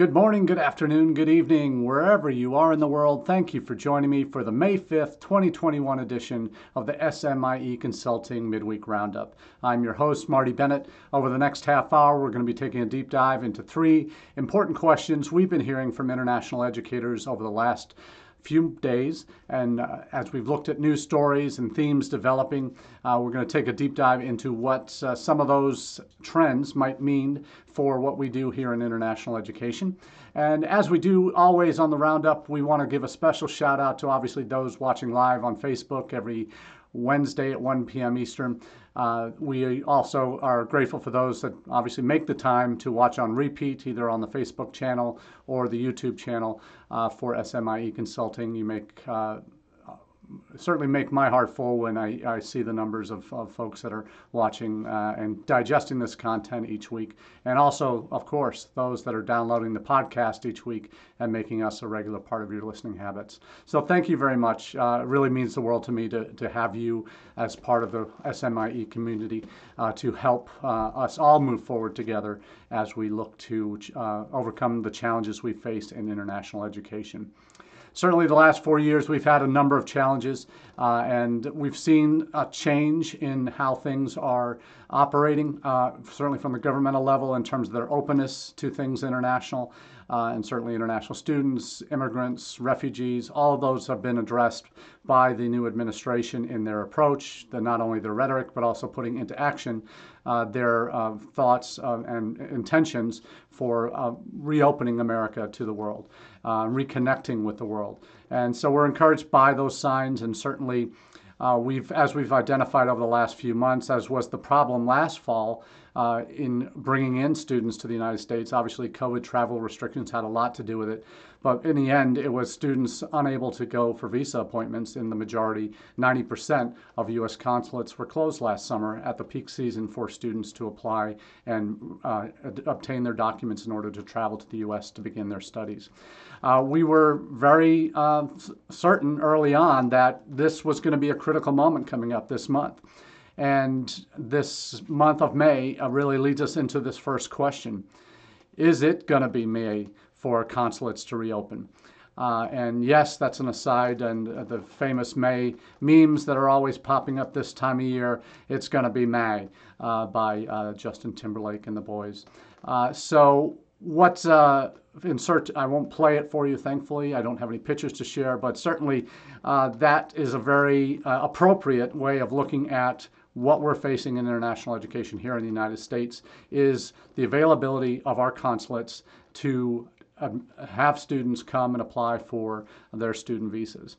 Good morning, good afternoon, good evening, wherever you are in the world. Thank you for joining me for the May 5th, 2021 edition of the SMIE Consulting Midweek Roundup. I'm your host, Marty Bennett. Over the next half hour, we're going to be taking a deep dive into three important questions we've been hearing from international educators over the last few days. And uh, as we've looked at news stories and themes developing, uh, we're going to take a deep dive into what uh, some of those trends might mean for what we do here in international education. And as we do always on the Roundup, we want to give a special shout out to obviously those watching live on Facebook every Wednesday at 1 p.m. Eastern. Uh, we also are grateful for those that obviously make the time to watch on repeat, either on the Facebook channel or the YouTube channel uh, for SMIE Consulting. You make uh, certainly make my heart full when I, I see the numbers of, of folks that are watching uh, and digesting this content each week. And also, of course, those that are downloading the podcast each week and making us a regular part of your listening habits. So thank you very much. Uh, it really means the world to me to, to have you as part of the SMIE community uh, to help uh, us all move forward together as we look to uh, overcome the challenges we face in international education certainly the last four years we've had a number of challenges uh, and we've seen a change in how things are operating, uh, certainly from the governmental level in terms of their openness to things international uh, and certainly international students, immigrants, refugees, all of those have been addressed by the new administration in their approach, the, not only their rhetoric, but also putting into action uh, their uh, thoughts uh, and intentions for uh, reopening America to the world, uh, reconnecting with the world. And so we're encouraged by those signs and certainly uh, we've, as we've identified over the last few months, as was the problem last fall uh, in bringing in students to the United States. Obviously, COVID travel restrictions had a lot to do with it. But in the end, it was students unable to go for visa appointments in the majority. 90% of U.S. consulates were closed last summer at the peak season for students to apply and uh, obtain their documents in order to travel to the U.S. to begin their studies. Uh, we were very uh, certain early on that this was going to be a critical moment coming up this month. And this month of May uh, really leads us into this first question. Is it going to be May for consulates to reopen? Uh, and yes, that's an aside, and uh, the famous May memes that are always popping up this time of year, it's going to be May uh, by uh, Justin Timberlake and the boys. Uh, so, what uh, insert, I won't play it for you, thankfully. I don't have any pictures to share, but certainly uh, that is a very uh, appropriate way of looking at what we're facing in international education here in the United States is the availability of our consulates to um, have students come and apply for their student visas.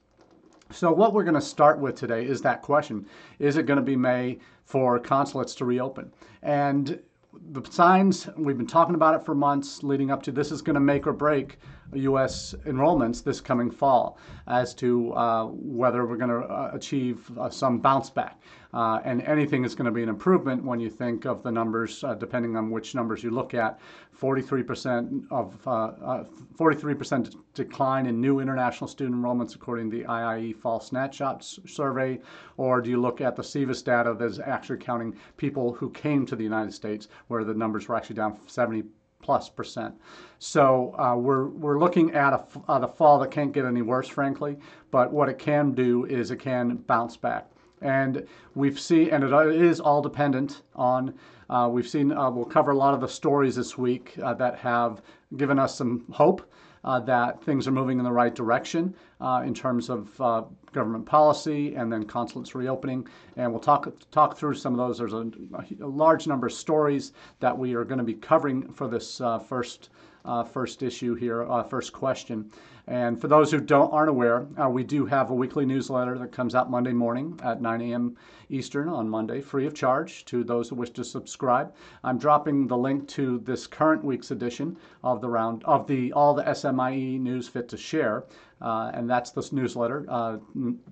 So what we're going to start with today is that question. Is it going to be May for consulates to reopen? And the signs, we've been talking about it for months leading up to this is going to make or break U.S. enrollments this coming fall as to uh, whether we're going to uh, achieve uh, some bounce back. Uh, and anything is going to be an improvement when you think of the numbers, uh, depending on which numbers you look at. 43% of 43% uh, decline in new international student enrollments according to the IIE Fall Snapshots survey, or do you look at the SEVIS data that's actually counting people who came to the United States, where the numbers were actually down 70 plus percent. So uh, we're, we're looking at a, at a fall that can't get any worse, frankly, but what it can do is it can bounce back. And we've seen, and it is all dependent on, uh, we've seen, uh, we'll cover a lot of the stories this week uh, that have given us some hope uh, that things are moving in the right direction uh, in terms of uh, government policy and then consulates reopening. And we'll talk talk through some of those. There's a, a large number of stories that we are going to be covering for this uh, first uh, first issue here, uh, first question. And for those who don't aren't aware, uh, we do have a weekly newsletter that comes out Monday morning at 9 a.m. Eastern on Monday, free of charge to those who wish to subscribe. I'm dropping the link to this current week's edition of the round of the all the SMIE news fit to share uh, and that's this newsletter uh,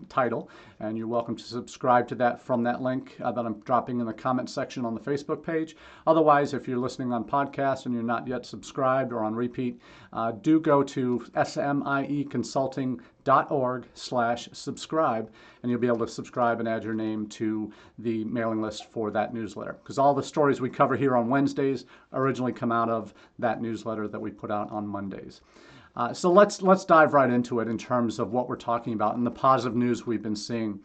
title. And you're welcome to subscribe to that from that link uh, that I'm dropping in the comment section on the Facebook page. Otherwise, if you're listening on podcast and you're not yet subscribed or on repeat, uh, do go to smieconsulting.org slash subscribe, and you'll be able to subscribe and add your name to the mailing list for that newsletter. Because all the stories we cover here on Wednesdays originally come out of that newsletter that we put out on Mondays. Uh, so let's let's dive right into it in terms of what we're talking about and the positive news we've been seeing.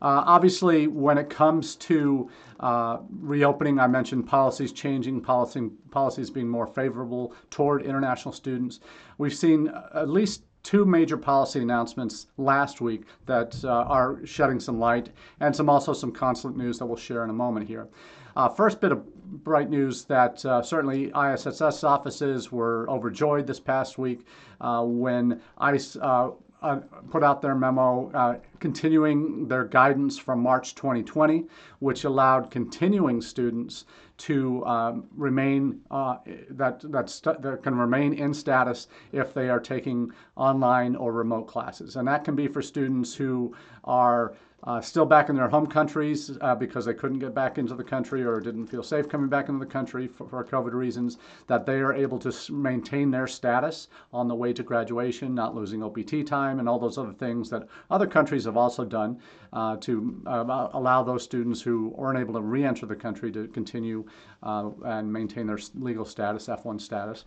Uh, obviously, when it comes to uh, reopening, I mentioned policies changing, policy, policies being more favorable toward international students. We've seen at least two major policy announcements last week that uh, are shedding some light, and some also some consulate news that we'll share in a moment here. Uh, first bit of bright news that uh, certainly ISSS offices were overjoyed this past week uh, when ICE uh, uh, put out their memo continuing their guidance from March 2020, which allowed continuing students to um, remain uh, that that, that can remain in status if they are taking online or remote classes, and that can be for students who are uh, still back in their home countries uh, because they couldn't get back into the country or didn't feel safe coming back into the country for, for, COVID reasons, that they are able to maintain their status on the way to graduation, not losing OPT time, and all those other things that other countries have also done uh, to uh, allow those students who aren't able to re enter the country to continue uh, and maintain their legal status, F1 status.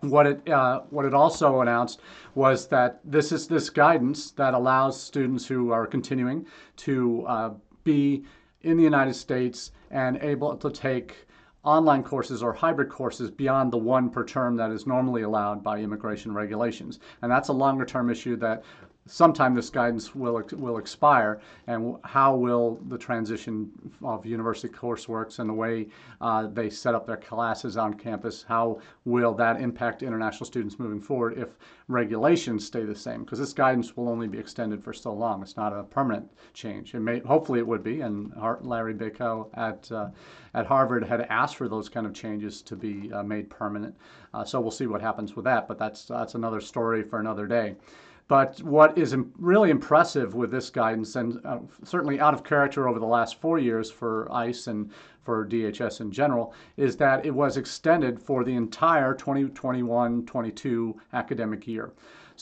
What it uh, what it also announced was that this is this guidance that allows students who are continuing to uh, be in the United States and able to take online courses or hybrid courses beyond the one per term that is normally allowed by immigration regulations. And that's a longer term issue that sometime this guidance will will expire, and how will the transition of university courseworks and the way uh, they set up their classes on campus, how will that impact international students moving forward if regulations stay the same? Because this guidance will only be extended for so long. It's not a permanent change. It may, hopefully, it would be. And Larry Bacow at uh, at Harvard had asked for those kind of changes to be uh, made permanent. Uh, so we'll see what happens with that. But that's that's another story for another day. But what is really impressive with this guidance, and uh, certainly out of character over the last four years for ICE and for DHS in general, is that it was extended for the entire 2021 22 academic year.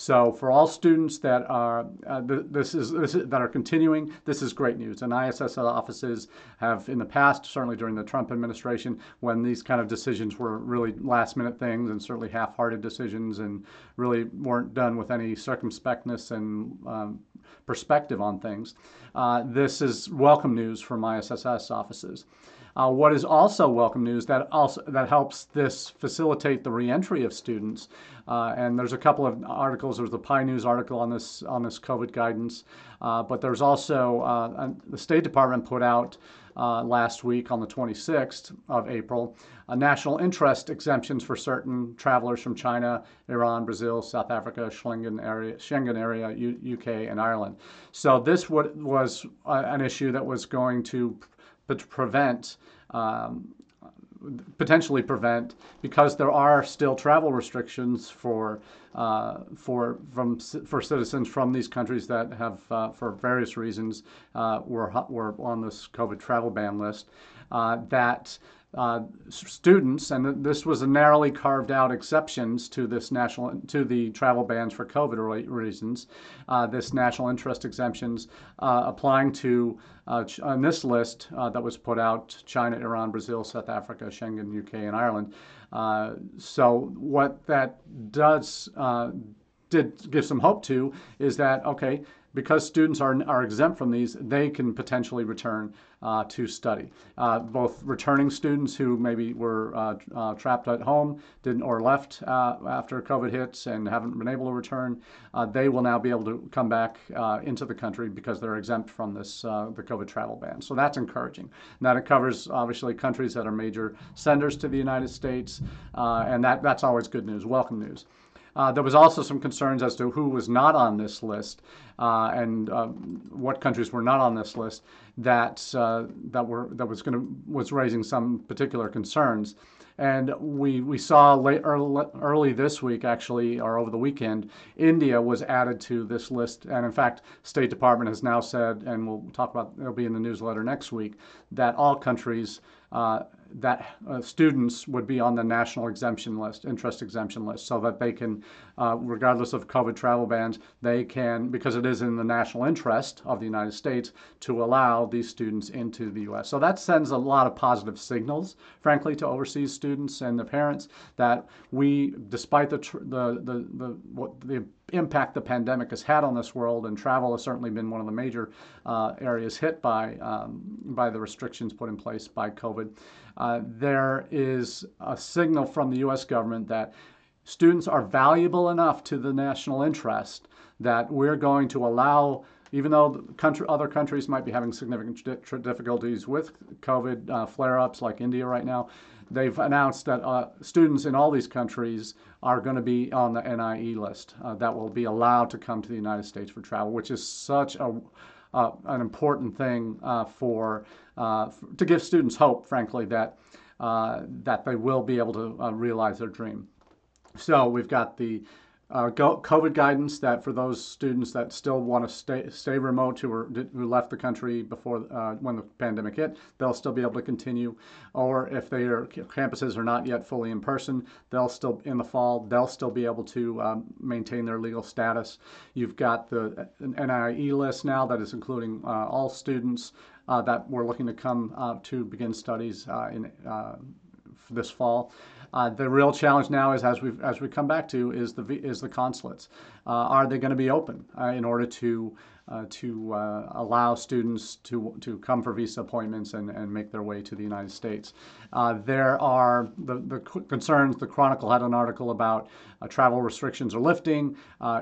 So for all students that are uh, this, is, this is that are continuing, this is great news. And ISS offices have in the past, certainly during the Trump administration, when these kind of decisions were really last-minute things and certainly half-hearted decisions and really weren't done with any circumspectness and um, perspective on things. Uh, this is welcome news from ISSS offices. Uh, what is also welcome news that also that helps this facilitate the reentry of students. Uh, and there's a couple of articles. There's the PIE News article on this on this COVID guidance, uh, but there's also uh, the State Department put out uh, last week on the 26th of April national interest exemptions for certain travelers from China, Iran, Brazil, South Africa, Schengen area, Schengen area, U- UK, and Ireland. So this was uh, an issue that was going to prevent um, potentially prevent because there are still travel restrictions for uh, for from for citizens from these countries that have uh, for various reasons uh, were were on this COVID travel ban list uh, that uh, students, and this was a narrowly carved out exceptions to this national to the travel bans for COVID reasons. Uh, this national interest exemptions uh, applying to uh, on this list uh, that was put out: China, Iran, Brazil, South Africa, Schengen, UK, and Ireland. Uh, so what that does did give some hope to is that okay because students are, are exempt from these, they can potentially return uh, to study. Uh, both returning students who maybe were uh, uh trapped at home didn't or left uh, after COVID hits and haven't been able to return, uh, they will now be able to come back into the country because they're exempt from this the COVID travel ban. So that's encouraging. That it covers obviously countries that are major senders to the United States, and that, that's always good news, welcome news. Uh, there was also some concerns as to who was not on this list uh, and uh, what countries were not on this list that uh, that were that was going to was raising some particular concerns. And we, we saw late, early, early this week, actually, or over the weekend, India was added to this list. And in fact, State Department has now said, and we'll talk about, it'll be in the newsletter next week, that all countries uh, that uh, students would be on the national exemption list, interest exemption list, so that they can, uh, regardless of COVID travel bans, they can, because it is in the national interest of the United States, to allow these students into the U.S. So that sends a lot of positive signals, frankly, to overseas students and the parents that we, despite the the the, the what the impact the pandemic has had on this world, and travel has certainly been one of the major uh, areas hit by um, by the restrictions put in place by COVID. Uh, there is a signal from the U.S. government that students are valuable enough to the national interest that we're going to allow even though country, other countries might be having significant difficulties with COVID uh, flare ups, like India right now, they've announced that uh, students in all these countries are going to be on the NIE list uh, that will be allowed to come to the United States for travel, which is such a uh, an important thing uh, for uh, to give students hope, frankly, that that they will be able to realize their dream. So we've got the uh, COVID guidance that for those students that still want to stay stay remote who were who left the country before uh, when the pandemic hit, they'll still be able to continue. Or if their campuses are not yet fully in person, they'll still in the fall they'll still be able to um, maintain their legal status. You've got the NIE list now that is including uh, all students uh, that were looking to come uh, to begin studies uh, in this fall. Uh, the real challenge now is, as we as we come back to, is the is the consulates. Uh, are they going to be open uh, in order to uh, to uh, allow students to to come for visa appointments and, and make their way to the United States? Uh, there are the, the concerns. The Chronicle had an article about travel restrictions are lifting.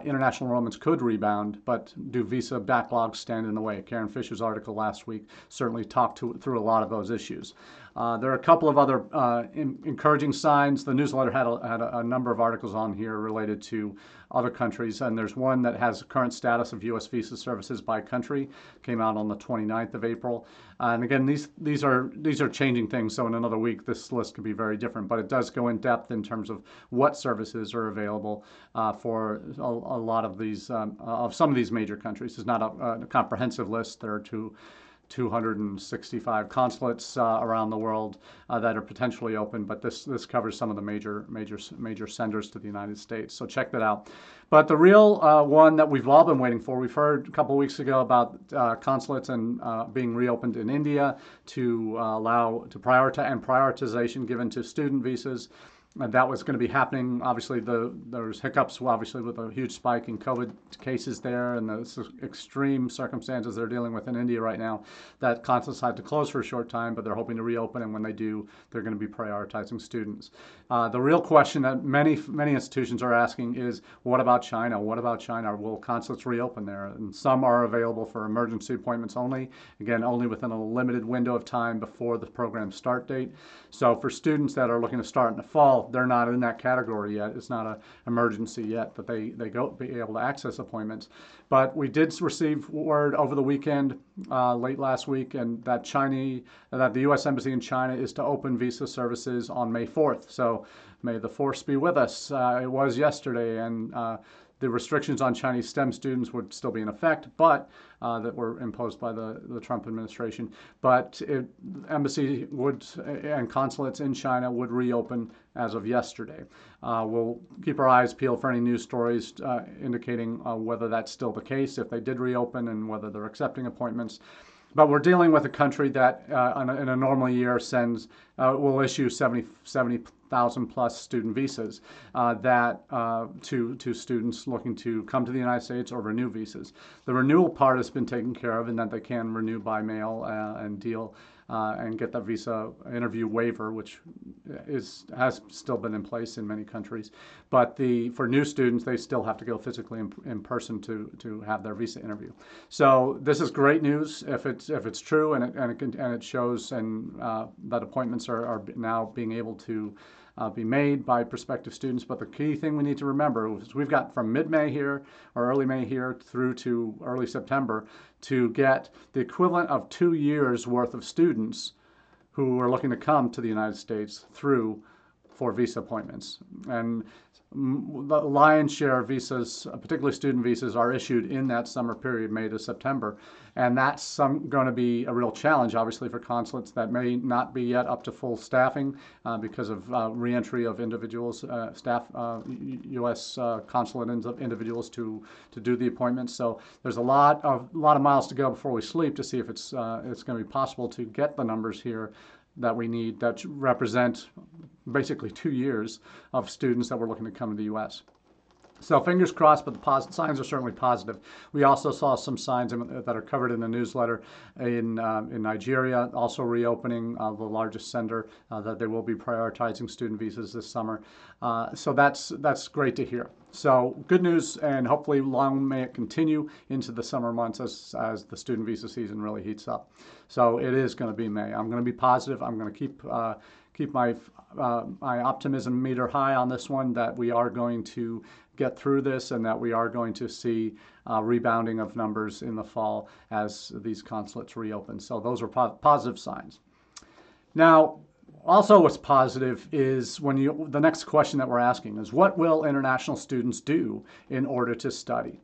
international enrollments could rebound, but do visa backlogs stand in the way? Karin Fischer's article last week certainly talked to, through a lot of those issues. Uh, there are a couple of other uh, in, encouraging signs. The newsletter had, a, had a, number of articles on here related to other countries, and there's one that has current status of U.S. visa services by country. Came out on the 29th of April, and again, these these are these are changing things. So in another week, this list could be very different, but it does go in depth in terms of what services are available uh, for a, a, lot of these um, of some of these major countries. It's not a, a comprehensive list. There are two 265 consulates uh, around the world uh, that are potentially open, but this this covers some of the major major major senders to the United States. So check that out. But the real uh, one that we've all been waiting for, we've heard a couple weeks ago about uh, consulates and uh, being reopened in India to uh, allow to prioritize and prioritization given to student visas and that was going to be happening. Obviously, the there's hiccups, obviously, with a huge spike in COVID cases there and the extreme circumstances they're dealing with in India right now. That consulates had to close for a short time, but they're hoping to reopen, and when they do, they're going to be prioritizing students. Uh, the real question that many many institutions are asking is, what about China? What about China? Will consulates reopen there? And some are available for emergency appointments only. Again, only within a limited window of time before the program start date. So for students that are looking to start in the fall, they're not in that category yet. It's not an emergency yet that they, they go be able to access appointments. But we did receive word over the weekend, uh, late last week, and that China, that the U.S. Embassy in China is to open visa services on May 4th. So may the force be with us. Uh, it was yesterday, and uh, the restrictions on Chinese STEM students would still be in effect, but uh, that were imposed by the, the Trump administration. But it, embassy would and consulates in China would reopen as of yesterday. Uh, we'll keep our eyes peeled for any news stories uh, indicating uh, whether that's still the case, if they did reopen, and whether they're accepting appointments. But we're dealing with a country that, uh, in, a, normal year, sends uh, will issue 70, 70,000 plus student visas uh, that uh, to to students looking to come to the United States or renew visas. The renewal part has been taken care of in that they can renew by mail uh, and deal uh, and get that visa interview waiver, which is has still been in place in many countries. But the for new students, they still have to go physically in, in person to to have their visa interview. So this is great news if it's if it's true and it and it, and it shows and uh, that appointments are, are now being able to uh, be made by prospective students. But the key thing we need to remember is we've got from mid-May here or early May here through to early September to get the equivalent of two years worth of students who are looking to come to the United States through for visa appointments. And the lion's share of visas, particularly student visas, are issued in that summer period, May to September. And that's some, going to be a real challenge, obviously, for consulates that may not be yet up to full staffing uh, because of uh, reentry of individuals, uh, staff, U.S. Uh, uh, consulate individuals to, to do the appointments. So there's a lot of, lot of miles to go before we sleep to see if it's, uh, it's going to be possible to get the numbers here that we need that represent basically two years of students that we're looking to come to the U.S. So fingers crossed, but the signs are certainly positive. We also saw some signs that are covered in the newsletter in, uh, in Nigeria, also reopening uh, the largest sender, uh, that they will be prioritizing student visas this summer. Uh, so that's, that's great to hear. So good news, and hopefully long may it continue into the summer months as, as the student visa season really heats up. So it is going to be May. I'm going to be positive. I'm going to keep uh, keep my uh, my optimism meter high on this one that we are going to get through this and that we are going to see uh, rebounding of numbers in the fall as these consulates reopen. So those are po positive signs. Now, also what's positive is when you the next question that we're asking is what will international students do in order to study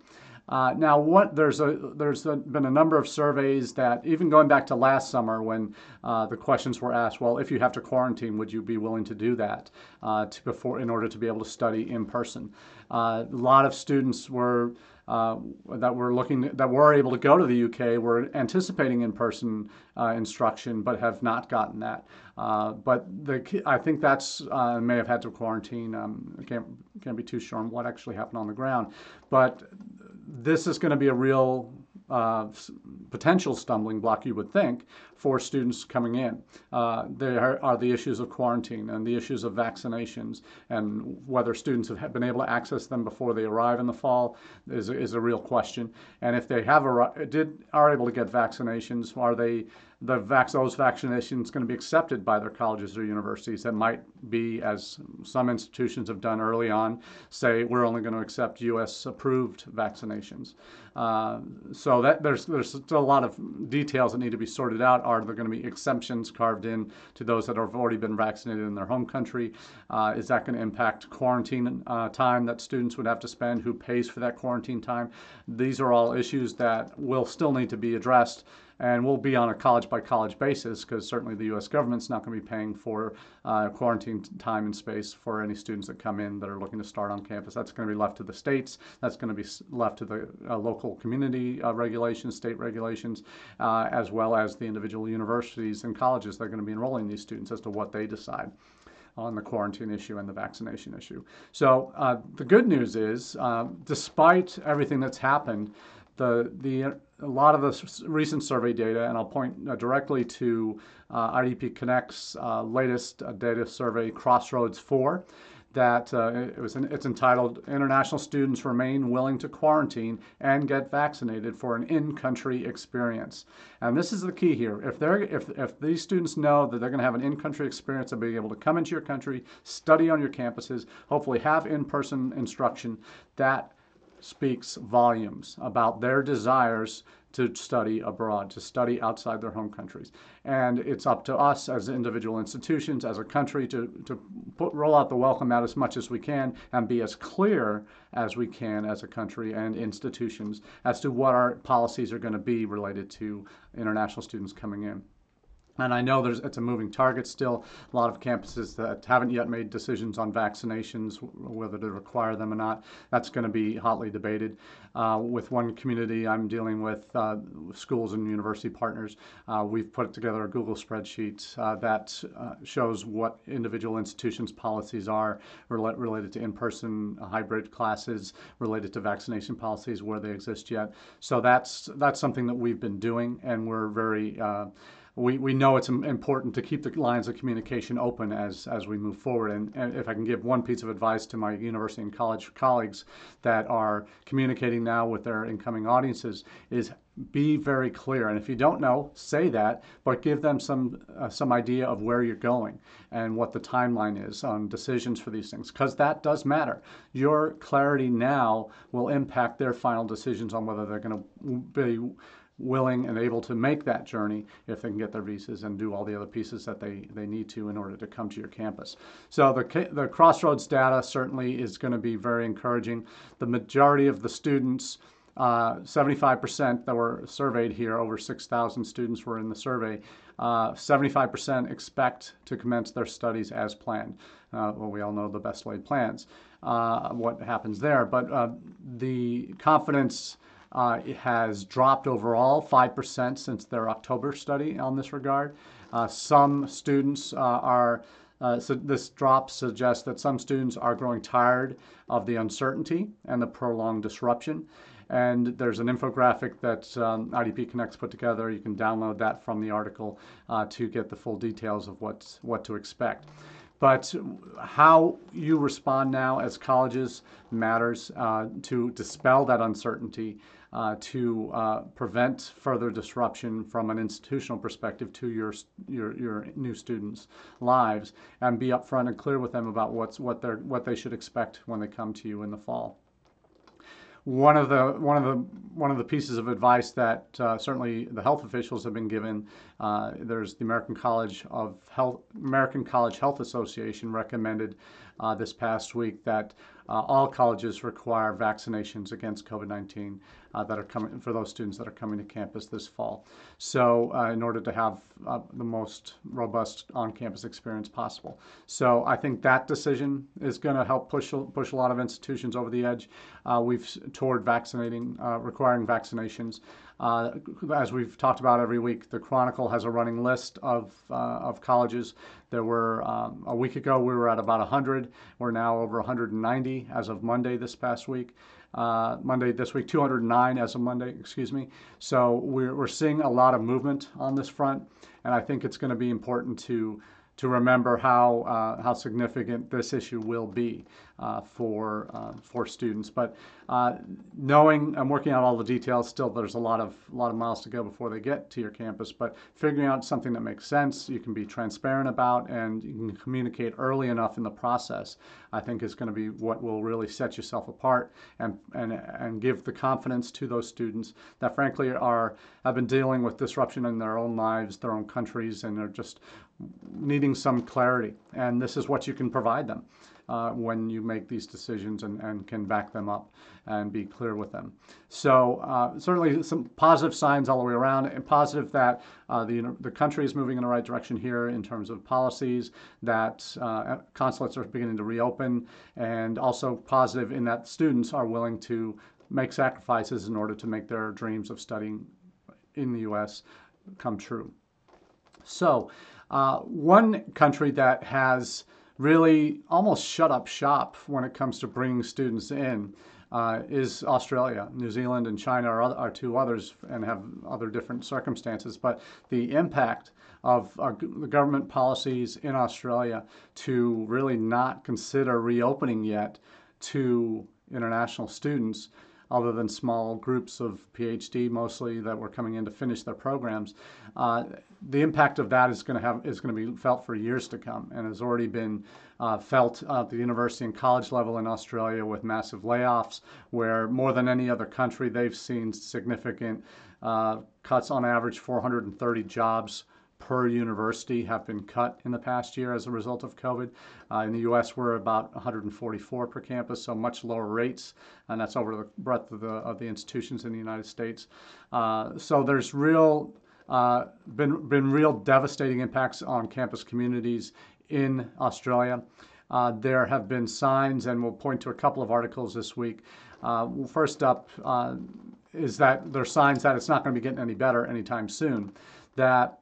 uh, now, what there's a there's a, been a number of surveys that even going back to last summer when uh, the questions were asked, well, if you have to quarantine, would you be willing to do that uh, to before in order to be able to study in person? Uh, a lot of students were uh, that were looking that were able to go to the UK were anticipating in-person uh, instruction, but have not gotten that. Uh, but the, I think that's uh, may have had to quarantine. Um, I can't can't be too sure on what actually happened on the ground, but this is going to be a real uh, potential stumbling block, you would think, for students coming in. Uh, there are the issues of quarantine and the issues of vaccinations, and whether students have been able to access them before they arrive in the fall is, is a real question. And if they have did are able to get vaccinations, are they the those vaccinations going to be accepted by their colleges or universities that might be, as some institutions have done early on, say we're only going to accept U.S. approved vaccinations. Uh, so that there's there's still a lot of details that need to be sorted out. Are there going to be exemptions carved in to those that have already been vaccinated in their home country? Uh, is that going to impact quarantine uh, time that students would have to spend? Who pays for that quarantine time? These are all issues that will still need to be addressed and we'll be on a college by college basis because certainly the U.S. government's not going to be paying for uh, quarantine time and space for any students that come in that are looking to start on campus. That's going to be left to the states. That's going to be left to the uh, local community uh, regulations, state regulations, uh, as well as the individual universities and colleges that are going to be enrolling these students as to what they decide on the quarantine issue and the vaccination issue. So uh, the good news is, uh, despite everything that's happened, the the a lot of the recent survey data, and I'll point uh, directly to uh, IDP Connect's uh, latest uh, data survey, Crossroads 4, that uh, it was it's entitled "International Students Remain Willing to Quarantine and Get Vaccinated for an In-Country Experience." And this is the key here. If they're if if these students know that they're going to have an in-country experience of being able to come into your country, study on your campuses, hopefully have in-person instruction, that speaks volumes about their desires to study abroad, to study outside their home countries. And it's up to us as individual institutions, as a country, to, to put, roll out the welcome mat as much as we can and be as clear as we can as a country and institutions as to what our policies are going to be related to international students coming in. And I know there's it's a moving target still. A lot of campuses that haven't yet made decisions on vaccinations, whether to require them or not. That's going to be hotly debated. Uh, with one community I'm dealing with, uh, schools and university partners, uh, we've put together a Google spreadsheet uh, that uh, shows what individual institutions' policies are rel related to in-person hybrid classes, related to vaccination policies where they exist yet. So that's that's something that we've been doing, and we're very uh, we, we know it's important to keep the lines of communication open as, as we move forward. And, and, if I can give one piece of advice to my university and college colleagues that are communicating now with their incoming audiences is be very clear. And if you don't know, say that, but give them some, uh, some idea of where you're going and what the timeline is on decisions for these things, because that does matter. Your clarity now will impact their final decisions on whether they're going to be willing and able to make that journey if they can get their visas and do all the other pieces that they, they need to in order to come to your campus. So the, the Crossroads data certainly is going to be very encouraging. The majority of the students, 75% uh, that were surveyed here, over 6,000 students were in the survey, 75% uh, expect to commence their studies as planned. Uh, well, we all know the best laid plans, uh, what happens there. But uh, the confidence uh, has dropped overall 5% since their October study on this regard. Uh, some students uh, are, uh, so this drop suggests that some students are growing tired of the uncertainty and the prolonged disruption. And there's an infographic that um, IDP Connects put together. You can download that from the article uh, to get the full details of what's, what to expect. But how you respond now as colleges matters uh, to dispel that uncertainty uh, to uh, prevent further disruption from an institutional perspective to your, your, your new students' lives and be upfront and clear with them about what's, what, they're, what they should expect when they come to you in the fall one of the one of the one of the pieces of advice that uh, certainly the health officials have been given. Uh, there's the American College of Health American College Health Association recommended uh, this past week that uh, all colleges require vaccinations against COVID-19 uh, that are coming for those students that are coming to campus this fall. So, uh, in order to have uh, the most robust on-campus experience possible, so I think that decision is going to help push push a lot of institutions over the edge. Uh, we've toward vaccinating, uh, requiring vaccinations. Uh, as we've talked about every week, the Chronicle has a running list of, uh, of colleges. There were, um, a week ago, we were at about 100. We're now over 190 as of Monday this past week. Uh, Monday this week, 209 as of Monday, excuse me. So we're, we're seeing a lot of movement on this front, and I think it's going to be important to to remember how uh, how significant this issue will be for uh, for students. But uh, knowing I'm working out all the details, still there's a lot of a lot of miles to go before they get to your campus. But figuring out something that makes sense, you can be transparent about, and you can communicate early enough in the process. I think is going to be what will really set yourself apart and and and give the confidence to those students that frankly are have been dealing with disruption in their own lives, their own countries, and they're just needing some clarity. And this is what you can provide them uh, when you make these decisions and, and can back them up and be clear with them. So uh, certainly some positive signs all the way around and positive that uh, the, the country is moving in the right direction here in terms of policies, that uh, consulates are beginning to reopen, and also positive in that students are willing to make sacrifices in order to make their dreams of studying in the U.S. come true. So uh, one country that has really almost shut up shop when it comes to bringing students in uh, is Australia. New Zealand and China are, are, two others and have other different circumstances. But the impact of uh, the government policies in Australia to really not consider reopening yet to international students other than small groups of PhD mostly that were coming in to finish their programs. Uh, the impact of that is going to have is going to be felt for years to come, and has already been uh, felt at the university and college level in Australia with massive layoffs, where more than any other country they've seen significant uh, cuts on average 430 jobs per university have been cut in the past year as a result of COVID. Uh, in the U.S., we're about 144 per campus, so much lower rates, and that's over the breadth of the, of the institutions in the United States. Uh, so there's real uh, been been real devastating impacts on campus communities in Australia. Uh, there have been signs, and we'll point to a couple of articles this week. Uh, first up uh, is that there are signs that it's not going to be getting any better anytime soon. That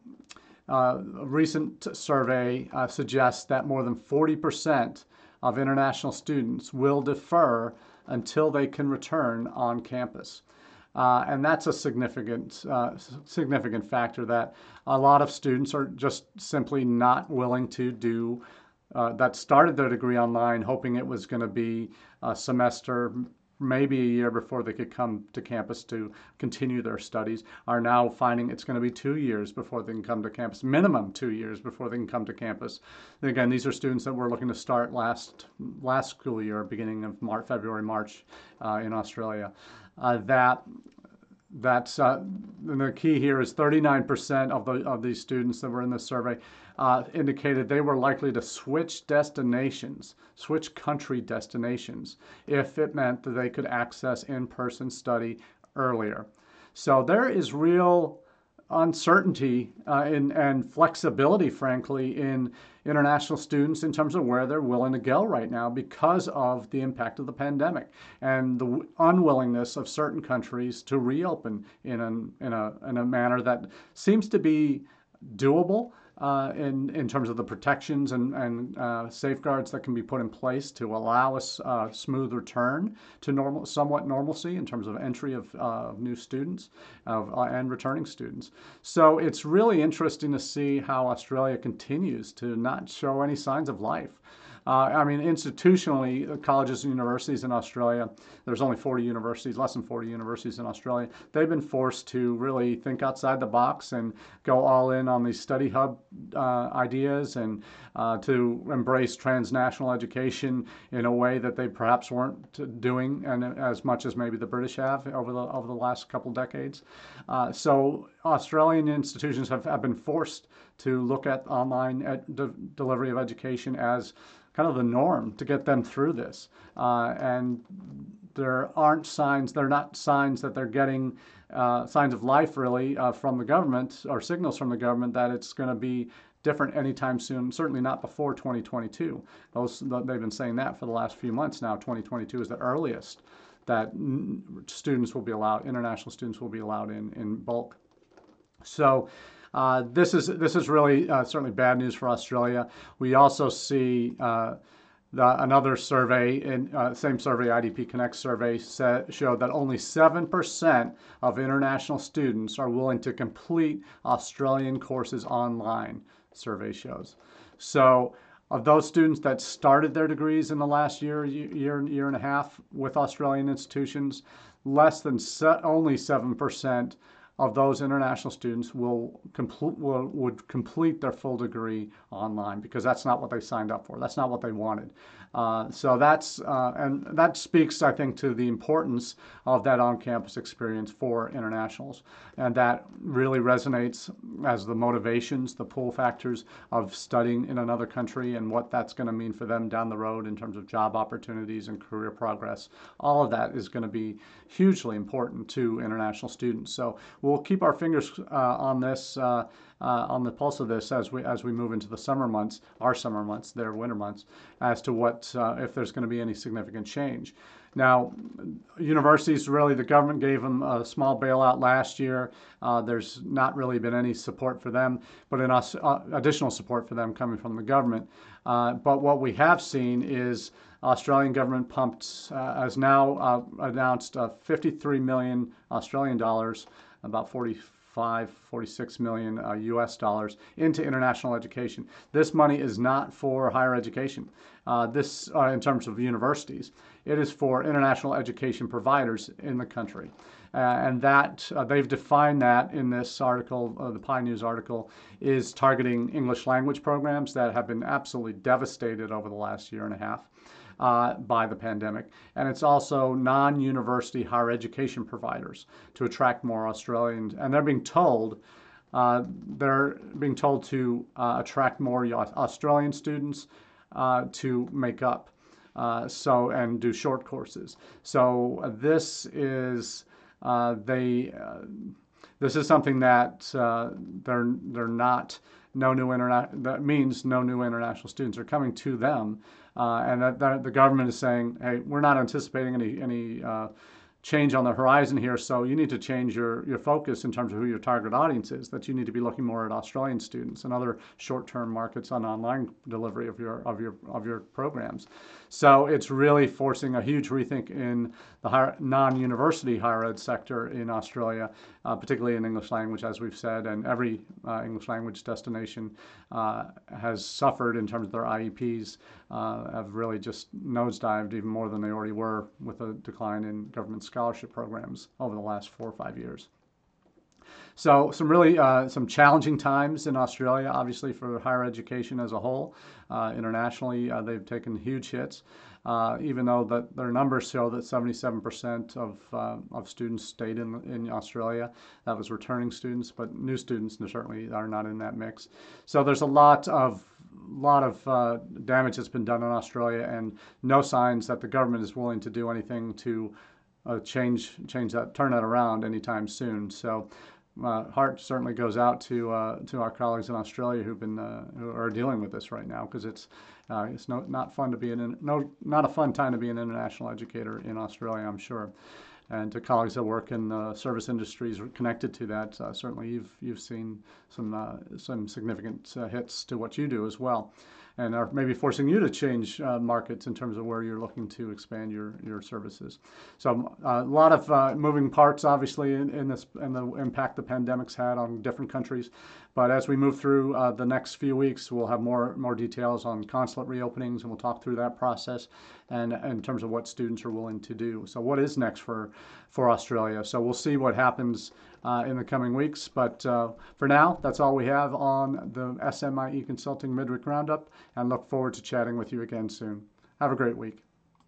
a recent survey uh, suggests that more than 40% of international students will defer until they can return on campus. Uh, and that's a significant, uh, significant factor that a lot of students are just simply not willing to do uh, that started their degree online hoping it was going to be a semester maybe a year before they could come to campus to continue their studies are now finding it's going to be two years before they can come to campus, minimum two years before they can come to campus. And again, these are students that we're looking to start last last school year, beginning of March, February, March uh, in Australia. Uh, that that's uh, the key here is 39% of the of these students that were in the survey uh, indicated they were likely to switch destinations, switch country destinations, if it meant that they could access in-person study earlier. So there is real uncertainty uh, in, and flexibility, frankly, in international students in terms of where they're willing to go right now because of the impact of the pandemic and the unwillingness of certain countries to reopen in, an, in, a, in a manner that seems to be doable uh, in, in terms of the protections and, and uh, safeguards that can be put in place to allow a uh, smooth return to normal, somewhat normalcy in terms of entry of new students of, uh, and returning students. So it's really interesting to see how Australia continues to not show any signs of life. Uh, I mean, institutionally, uh, colleges and universities in Australia, there's only 40 universities, less than 40 universities in Australia. They've been forced to really think outside the box and go all in on these study hub uh, ideas and to embrace transnational education in a way that they perhaps weren't doing and as much as maybe the British have over the over the last couple decades. Uh, so Australian institutions have, have been forced to look at online ed- de- delivery of education as kind of the norm to get them through this. Uh, and there aren't signs, they're not signs that they're getting uh, signs of life really uh, from the government or signals from the government that it's going to be different anytime soon, certainly not before 2022. Those, they've been saying that for the last few months now. 2022 is the earliest that students will be allowed, international students will be allowed in, in bulk. So uh, this is this is really uh, certainly bad news for Australia. We also see uh, the, another survey, in uh, same survey, IDP Connect survey, said, showed that only 7% of international students are willing to complete Australian courses online, survey shows. So of those students that started their degrees in the last year, year, year and a half with Australian institutions, less than se- only 7% of those international students will, complete, will would complete their full degree online because that's not what they signed up for. That's not what they wanted. Uh, so that's uh, and that speaks, I think, to the importance of that on-campus experience for internationals, and that really resonates as the motivations, the pull factors of studying in another country and what that's going to mean for them down the road in terms of job opportunities and career progress. All of that is going to be hugely important to international students. So we'll keep our fingers uh, on this. Uh, uh, on the pulse of this as we as we move into the summer months, our summer months, their winter months, as to what uh, if there's going to be any significant change. Now, universities really, the government gave them a small bailout last year. Uh, there's not really been any support for them, but us, uh, additional support for them coming from the government. Uh, but what we have seen is Australian government pumped, uh, has now announced 53 million Australian dollars, about 40 45, 46 million uh, US dollars into international education. This money is not for higher education. Uh, this, uh, in terms of universities, it is for international education providers in the country. Uh, and that, uh, they've defined that in this article, the PIE News article, is targeting English language programs that have been absolutely devastated over the last year and a half uh, by the pandemic. And it's also non university higher education providers to attract more Australians. And they're being told, uh, they're being told to uh, attract more Australian students uh, to make up. Uh, so and do short courses. So this is they this is something that uh, they're they're not no new internet that means no new international students are coming to them and that, that, the government is saying, hey, we're not anticipating any any uh, change on the horizon here, so you need to change your, your focus in terms of who your target audience is, that you need to be looking more at Australian students and other short-term markets on online delivery of your of your of your programs. So it's really forcing a huge rethink in the non-university higher ed sector in Australia, uh, particularly in English language, as we've said, and every uh, English language destination uh, has suffered in terms of their IEPs, uh, have really just nosedived even more than they already were with a decline in government scholarship programs over the last four or five years. So some really uh, some challenging times in Australia, obviously for higher education as a whole. Uh, internationally, uh, they've taken huge hits. uh, even though that their numbers show that 77% of, uh, of students stayed in, in Australia. That was returning students, but new students certainly are not in that mix. So there's a lot of lot of uh, damage that's been done in Australia, and no signs that the government is willing to do anything to uh, change change that turn that around anytime soon. So. my heart certainly goes out to uh, to our colleagues in Australia who've been uh, who are dealing with this right now because it's uh, it's no, not fun to be an no not a fun time to be an international educator in Australia I'm sure and to colleagues that work in the service industries connected to that, uh, certainly you've you've seen some uh, some significant hits to what you do as well, and are maybe forcing you to change uh, markets in terms of where you're looking to expand your your services. So uh, a lot of uh, moving parts, obviously, in, in this and the impact the pandemic's had on different countries. But as we move through the next few weeks, we'll have more more details on consulate reopenings, and we'll talk through that process, and in terms of what students are willing to do. So what is next for for Australia. So we'll see what happens uh, in the coming weeks. But uh, for now, that's all we have on the SMIE Consulting Midweek Roundup, and look forward to chatting with you again soon. Have a great week.